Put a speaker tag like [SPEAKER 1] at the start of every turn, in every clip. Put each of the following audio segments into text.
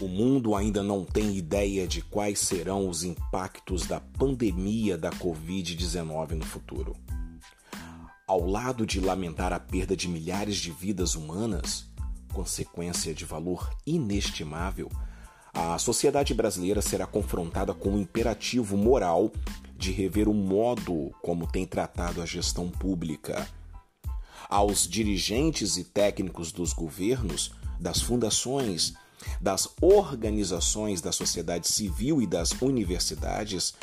[SPEAKER 1] O mundo ainda não tem ideia de quais serão os impactos da pandemia da Covid-19 no futuro. Ao lado de lamentar a perda de milhares de vidas humanas, consequência de valor inestimável, a sociedade brasileira será confrontada com o imperativo moral de rever o modo como tem tratado a gestão pública. Aos dirigentes e técnicos dos governos, das fundações, das organizações da sociedade civil e das universidades,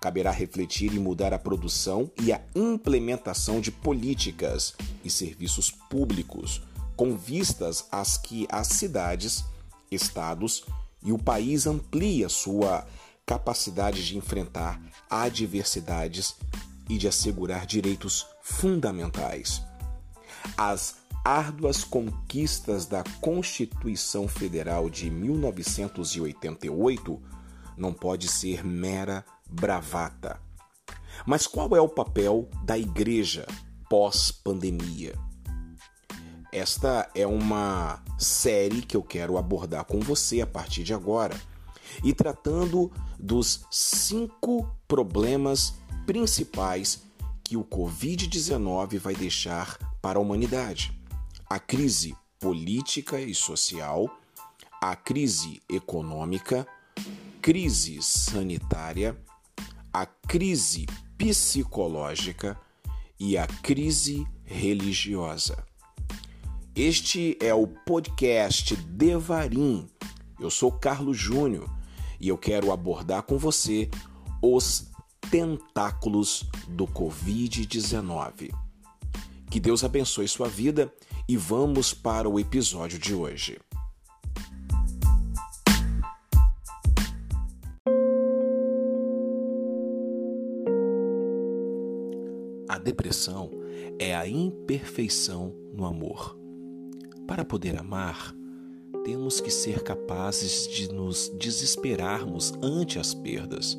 [SPEAKER 1] caberá refletir e mudar a produção e a implementação de políticas e serviços públicos com vistas às que as cidades, estados e o país amplia sua capacidade de enfrentar adversidades e de assegurar direitos fundamentais. As árduas conquistas da Constituição Federal de 1988 não pode ser mera bravata. Mas qual é o papel da igreja pós-pandemia? Esta é uma série que eu quero abordar com você a partir de agora e tratando dos cinco problemas principais que o Covid-19 vai deixar para a humanidade a crise política e social, a crise econômica, crise sanitária, a crise psicológica e a crise religiosa. Este é o podcast Devarim. Eu sou Carlos Júnior e eu quero abordar com você os tentáculos do Covid-19. Que Deus abençoe sua vida e vamos para o episódio de hoje. A depressão é a imperfeição no amor. Para poder amar, temos que ser capazes de nos desesperarmos ante as perdas.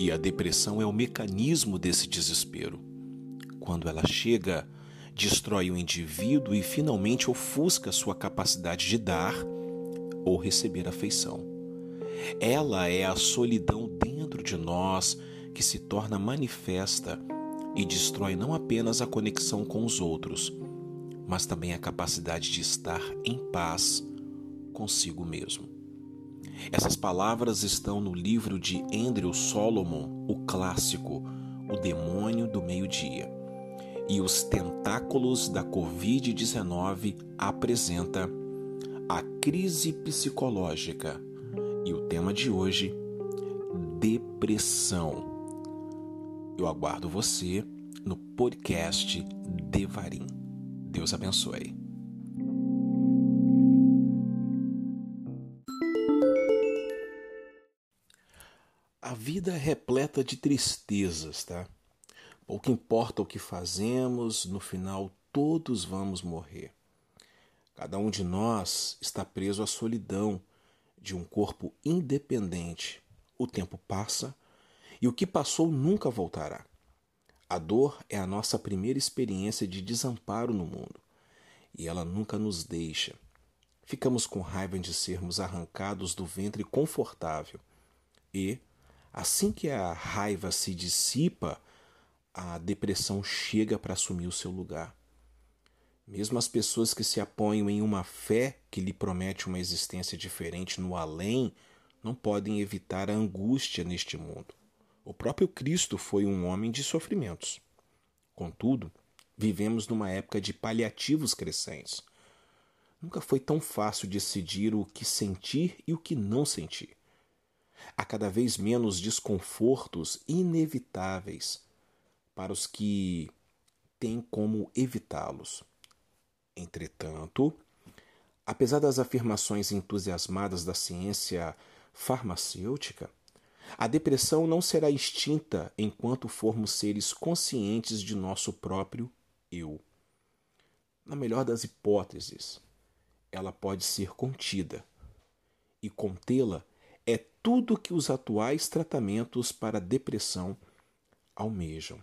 [SPEAKER 1] E a depressão é o mecanismo desse desespero. Quando ela chega, destrói o indivíduo e finalmente ofusca sua capacidade de dar ou receber afeição. Ela é a solidão dentro de nós que se torna manifesta e destrói não apenas a conexão com os outros, mas também a capacidade de estar em paz consigo mesmo. Essas palavras estão no livro de Andrew Solomon, o clássico O Demônio do Meio-Dia e os tentáculos da Covid-19 apresenta a crise psicológica. E o tema de hoje, depressão. Eu aguardo você no podcast Devarim. Deus abençoe. A vida é repleta de tristezas, tá? Pouco importa o que fazemos, no final todos vamos morrer. Cada um de nós está preso à solidão de um corpo independente. O tempo passa e o que passou nunca voltará. A dor é a nossa primeira experiência de desamparo no mundo e ela nunca nos deixa. Ficamos com raiva de sermos arrancados do ventre confortável e, assim que a raiva se dissipa, a depressão chega para assumir o seu lugar. Mesmo as pessoas que se apoiam em uma fé que lhe promete uma existência diferente no além não podem evitar a angústia neste mundo. O próprio Cristo foi um homem de sofrimentos. Contudo, vivemos numa época de paliativos crescentes. Nunca foi tão fácil decidir o que sentir e o que não sentir. Há cada vez menos desconfortos inevitáveis para os que têm como evitá-los. Entretanto, apesar das afirmações entusiasmadas da ciência farmacêutica, a depressão não será extinta enquanto formos seres conscientes de nosso próprio eu. Na melhor das hipóteses, ela pode ser contida, e contê-la é tudo que os atuais tratamentos para depressão almejam.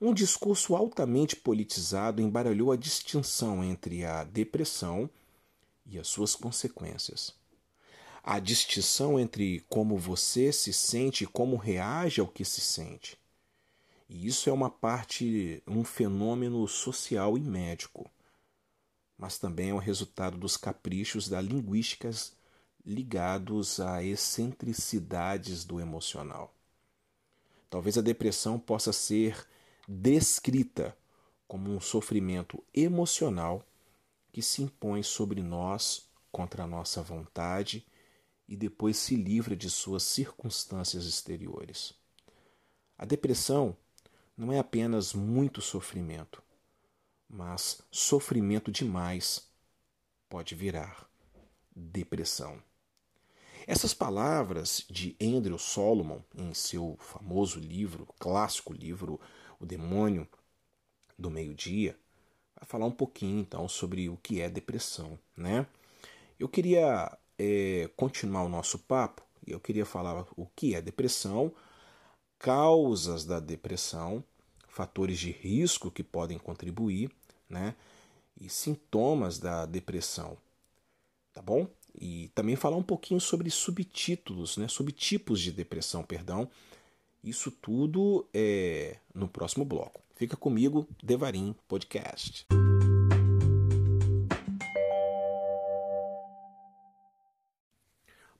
[SPEAKER 1] Um discurso altamente politizado embaralhou a distinção entre a depressão e as suas consequências. a distinção entre como você se sente e como reage ao que se sente. E isso é uma parte, um fenômeno social e médico, mas também é o resultado dos caprichos da linguística ligados a excentricidades do emocional. Talvez a depressão possa ser descrita como um sofrimento emocional que se impõe sobre nós contra a nossa vontade e depois se livra de suas circunstâncias exteriores. A depressão não é apenas muito sofrimento, mas sofrimento demais pode virar depressão. Essas palavras de Andrew Solomon, em seu famoso livro, clássico livro O Demônio do Meio-Dia, vai falar um pouquinho então sobre o que é depressão, né? Eu queria é, continuar o nosso papo e eu queria falar o que é depressão, causas da depressão, fatores de risco que podem contribuir, né? E sintomas da depressão, tá bom? E também falar um pouquinho sobre subtítulos, né? Subtipos de depressão, perdão. Isso tudo é no próximo bloco. Fica comigo, Devarim Podcast.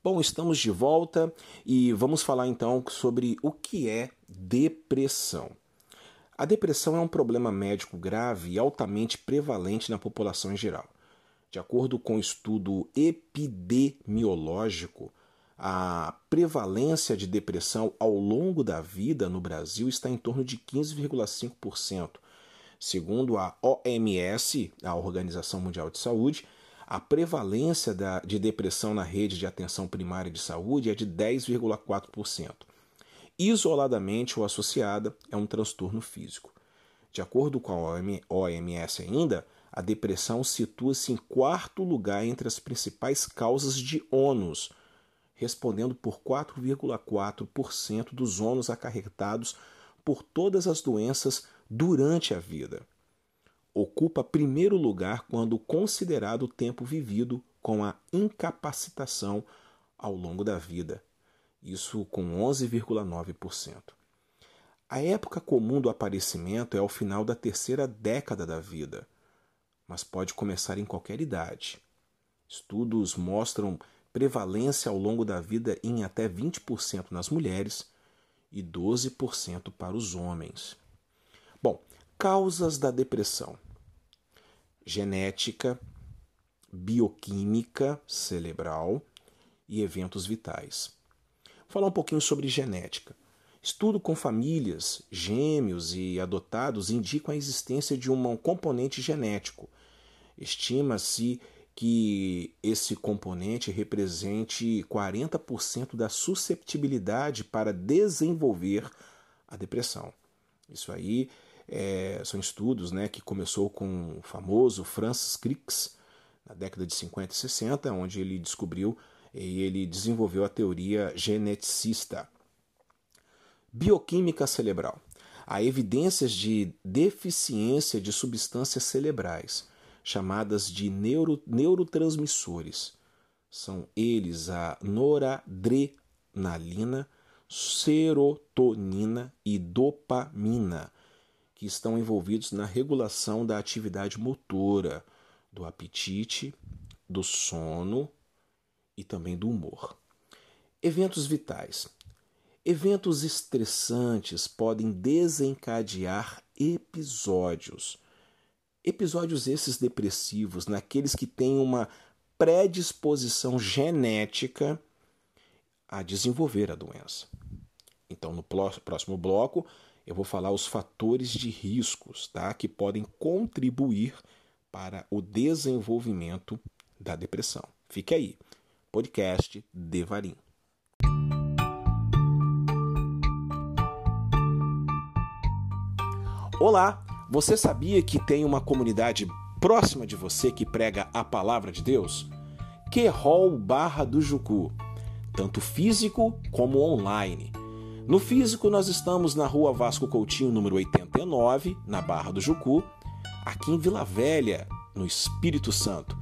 [SPEAKER 1] Bom, estamos de volta e vamos falar então sobre o que é depressão. A depressão é um problema médico grave e altamente prevalente na população em geral. De acordo com um estudo epidemiológico, a prevalência de depressão ao longo da vida no Brasil está em torno de 15,5%. Segundo a OMS, a Organização Mundial de Saúde, a prevalência da, de depressão na rede de atenção primária de saúde é de 10,4%. Isoladamente ou associada é um transtorno físico. De acordo com a OMS ainda, a depressão situa-se em quarto lugar entre as principais causas de ônus, respondendo por 4,4% dos ônus acarretados por todas as doenças durante a vida ocupa primeiro lugar quando considerado o tempo vivido com a incapacitação ao longo da vida, isso com 11,9%. A época comum do aparecimento é ao final da terceira década da vida, mas pode começar em qualquer idade. Estudos mostram prevalência ao longo da vida em até 20% nas mulheres e 12% para os homens. Bom, causas da depressão genética, bioquímica cerebral e eventos vitais. Vou falar um pouquinho sobre genética. Estudo com famílias, gêmeos e adotados indicam a existência de um componente genético. Estima-se que esse componente represente 40% da susceptibilidade para desenvolver a depressão. Isso aí é, são estudos né, que começou com o famoso Francis Crick na década de 50 e 60, onde ele descobriu e ele desenvolveu a teoria geneticista. Bioquímica cerebral. Há evidências de deficiência de substâncias cerebrais, chamadas de neuro, neurotransmissores. São eles a noradrenalina, serotonina e dopamina que estão envolvidos na regulação da atividade motora, do apetite, do sono e também do humor. Eventos vitais. Eventos estressantes podem desencadear episódios. Episódios esses depressivos naqueles que têm uma predisposição genética a desenvolver a doença. Então, no próximo bloco, eu vou falar os fatores de riscos tá, que podem contribuir para o desenvolvimento da depressão. Fique aí, podcast Devarim. Olá, você sabia que tem uma comunidade próxima de você que prega a palavra de Deus? Querol Barra do Jucu, tanto físico como online. No físico, nós estamos na rua Vasco Coutinho, número 89, na Barra do Jucu, aqui em Vila Velha, no Espírito Santo.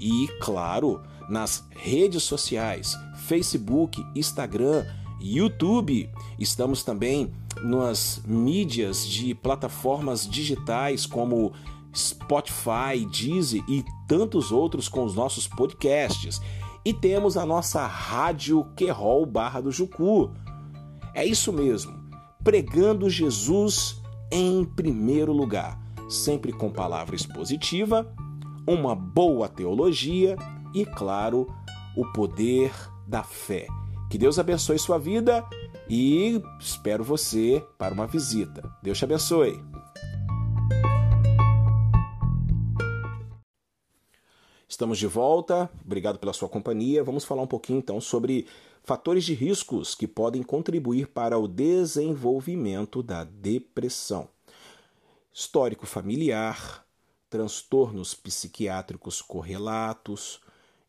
[SPEAKER 1] E, claro, nas redes sociais, Facebook, Instagram, YouTube. Estamos também nas mídias de plataformas digitais como Spotify, Deezer e tantos outros com os nossos podcasts. E temos a nossa rádio Querol Barra do Jucu. É isso mesmo, pregando Jesus em primeiro lugar, sempre com palavra expositiva, uma boa teologia e, claro, o poder da fé. Que Deus abençoe sua vida e espero você para uma visita. Deus te abençoe. Estamos de volta, obrigado pela sua companhia. Vamos falar um pouquinho então sobre fatores de riscos que podem contribuir para o desenvolvimento da depressão. Histórico familiar, transtornos psiquiátricos correlatos,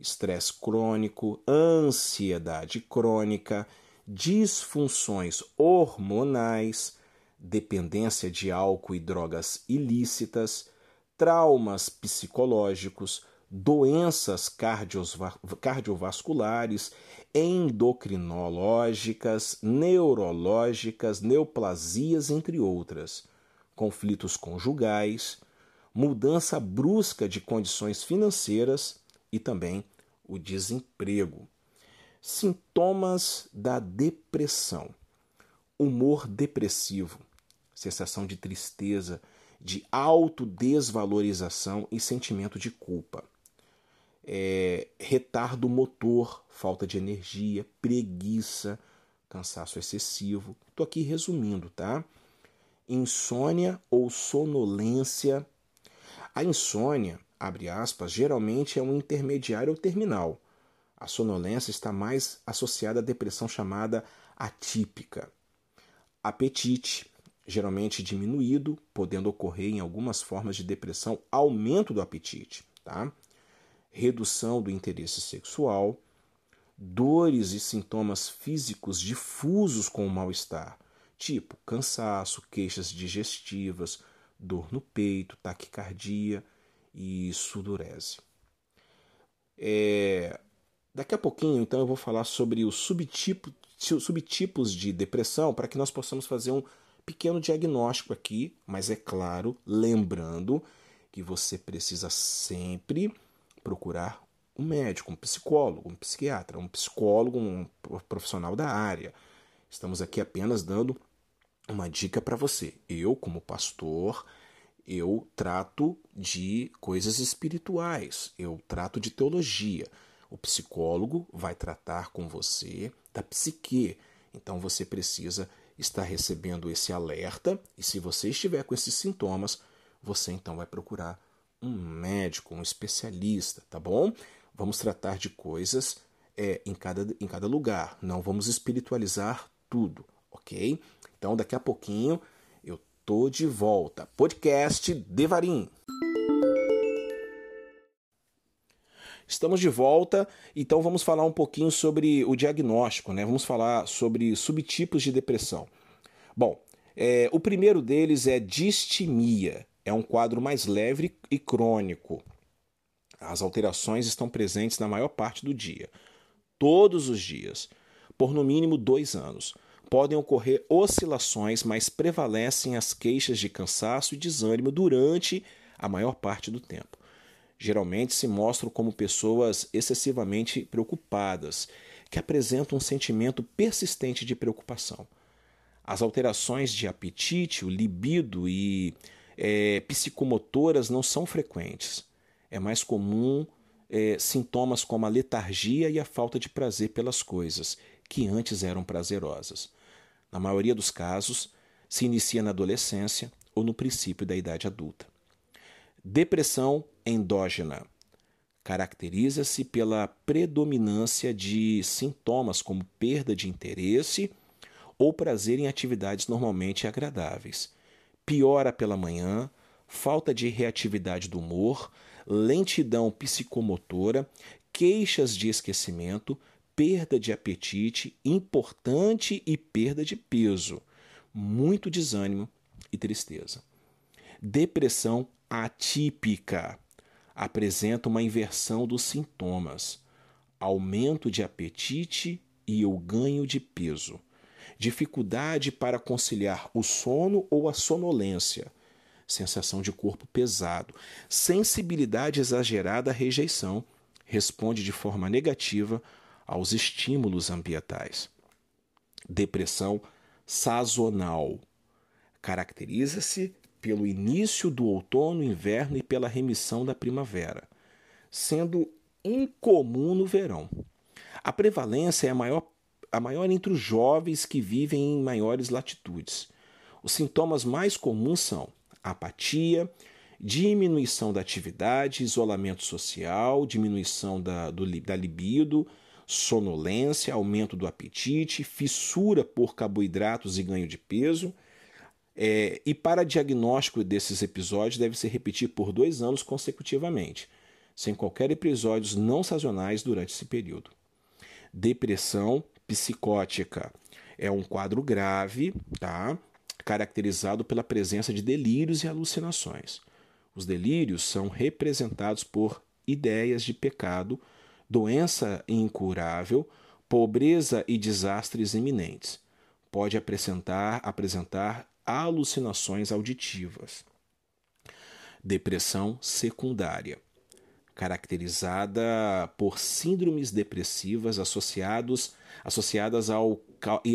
[SPEAKER 1] estresse crônico, ansiedade crônica, disfunções hormonais, dependência de álcool e drogas ilícitas, traumas psicológicos, doenças cardiovasculares, endocrinológicas, neurológicas, neoplasias, entre outras, conflitos conjugais, mudança brusca de condições financeiras e também o desemprego. Sintomas da depressão: humor depressivo, sensação de tristeza, de autodesvalorização e sentimento de culpa é, retardo motor, falta de energia, preguiça, cansaço excessivo. Estou aqui resumindo, tá? Insônia ou sonolência. A insônia, abre aspas, geralmente é um intermediário ou terminal. A sonolência está mais associada à depressão chamada atípica. Apetite, geralmente diminuído, podendo ocorrer em algumas formas de depressão aumento do apetite, tá? redução do interesse sexual, dores e sintomas físicos difusos com o mal-estar, tipo cansaço, queixas digestivas, dor no peito, taquicardia e sudorese. É... Daqui a pouquinho, então, eu vou falar sobre os subtipo, subtipos de depressão para que nós possamos fazer um pequeno diagnóstico aqui, mas é claro, lembrando que você precisa sempre procurar um médico, um psicólogo, um psiquiatra, um psicólogo, um profissional da área. Estamos aqui apenas dando uma dica para você. Eu, como pastor, eu trato de coisas espirituais, eu trato de teologia. O psicólogo vai tratar com você da psique. Então você precisa estar recebendo esse alerta e se você estiver com esses sintomas, você então vai procurar um médico, um especialista, tá bom? Vamos tratar de coisas é, em, cada, em cada lugar, não vamos espiritualizar tudo, ok? Então, daqui a pouquinho tô de volta. Podcast Devarim. Estamos de volta, então vamos falar um pouquinho sobre o diagnóstico, né? Vamos falar sobre subtipos de depressão. Bom, é, o primeiro deles é distimia é um quadro mais leve e crônico. As alterações estão presentes na maior parte do dia, todos os dias, por no mínimo dois anos. Podem ocorrer oscilações, mas prevalecem as queixas de cansaço e desânimo durante a maior parte do tempo. Geralmente se mostram como pessoas excessivamente preocupadas, que apresentam um sentimento persistente de preocupação. As alterações de apetite, libido e é, psicomotoras não são frequentes. É mais comum é, sintomas como a letargia e a falta de prazer pelas coisas, que antes eram prazerosas. Na maioria dos casos, se inicia na adolescência ou no princípio da idade adulta. Depressão endógena caracteriza-se pela predominância de sintomas como perda de interesse ou prazer em atividades normalmente agradáveis piora pela manhã, falta de reatividade do humor, lentidão psicomotora, queixas de esquecimento, perda de apetite importante e perda de peso, muito desânimo e tristeza. Depressão atípica. Apresenta uma inversão dos sintomas. aumento de apetite e o ganho de peso, dificuldade para conciliar o sono ou a sonolência, sensação de corpo pesado, sensibilidade exagerada à rejeição, responde de forma negativa aos estímulos ambientais. Depressão sazonal caracteriza-se pelo início do outono, inverno e pela remissão da primavera, sendo incomum no verão. A prevalência é a maior, a maior entre os jovens que vivem em maiores latitudes. Os sintomas mais comuns são apatia, diminuição da atividade, isolamento social, diminuição da, do, da libido, sonolência, aumento do apetite, fissura por carboidratos e ganho de peso. É, e para diagnóstico desses episódios, deve se repetir por dois anos consecutivamente, sem qualquer episódios não sazonais durante esse período. Depressão psicótica é um quadro grave, tá? caracterizado pela presença de delírios e alucinações. Os delírios são representados por ideias de pecado, doença incurável, pobreza e desastres iminentes. Pode apresentar, apresentar alucinações auditivas. Depressão secundária, caracterizada por síndromes depressivas associados, associadas ao,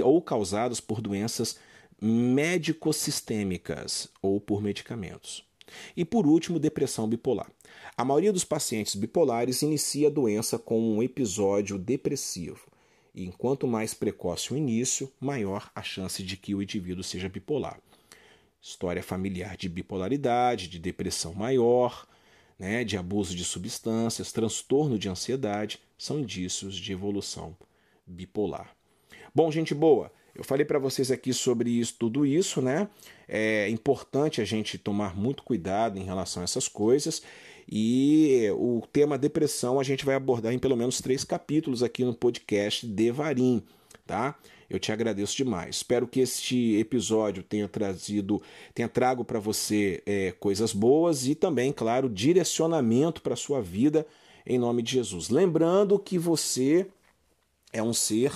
[SPEAKER 1] ou causadas por doenças médico-sistêmicas ou por medicamentos. E por último, depressão bipolar. A maioria dos pacientes bipolares inicia a doença com um episódio depressivo. E enquanto mais precoce o início, maior a chance de que o indivíduo seja bipolar. História familiar de bipolaridade, de depressão maior, né, de abuso de substâncias, transtorno de ansiedade, são indícios de evolução bipolar. Bom, gente boa, eu falei para vocês aqui sobre isso, tudo isso, né? É importante a gente tomar muito cuidado em relação a essas coisas. E o tema depressão a gente vai abordar em pelo menos três capítulos aqui no podcast Devarim, tá? Eu te agradeço demais. Espero que este episódio tenha trazido, tenha trago para você é, coisas boas e também, claro, direcionamento para a sua vida em nome de Jesus. Lembrando que você é um ser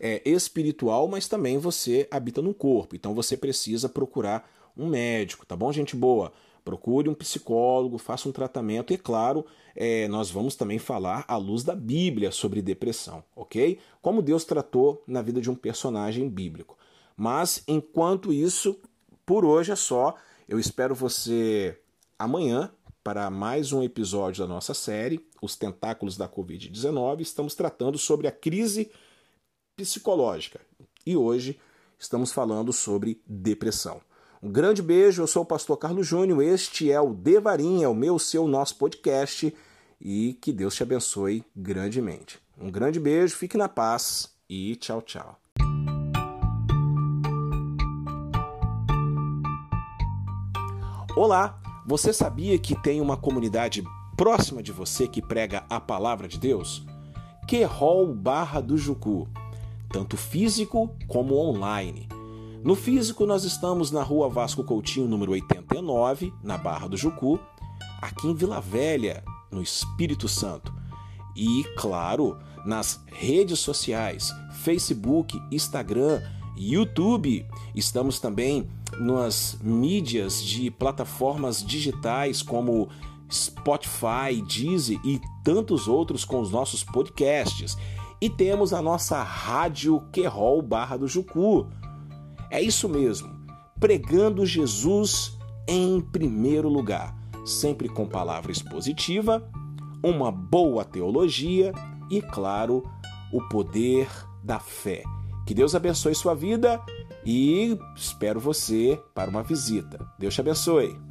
[SPEAKER 1] é, espiritual, mas também você habita no corpo. Então você precisa procurar um médico, tá bom, gente boa? Procure um psicólogo, faça um tratamento e, claro, é, nós vamos também falar à luz da Bíblia sobre depressão, ok? Como Deus tratou na vida de um personagem bíblico. Mas, enquanto isso, por hoje é só. Eu espero você amanhã para mais um episódio da nossa série, Os Tentáculos da Covid-19. Estamos tratando sobre a crise psicológica. E hoje estamos falando sobre depressão. Um grande beijo, eu sou o pastor Carlos Júnior, este é o Devarim, é o meu, seu, nosso podcast e que Deus te abençoe grandemente. Um grande beijo, fique na paz e tchau, tchau. Olá, você sabia que tem uma comunidade próxima de você que prega a palavra de Deus? Querol Barra do Jucu tanto físico como online. No físico, nós estamos na rua Vasco Coutinho, número 89, na Barra do Jucu, aqui em Vila Velha, no Espírito Santo. E, claro, nas redes sociais, Facebook, Instagram, YouTube. Estamos também nas mídias de plataformas digitais como Spotify, Deezer e tantos outros com os nossos podcasts. E temos a nossa Rádio Querol Barra do Jucu. É isso mesmo, pregando Jesus em primeiro lugar, sempre com palavra expositiva, uma boa teologia e, claro, o poder da fé. Que Deus abençoe sua vida e espero você para uma visita. Deus te abençoe.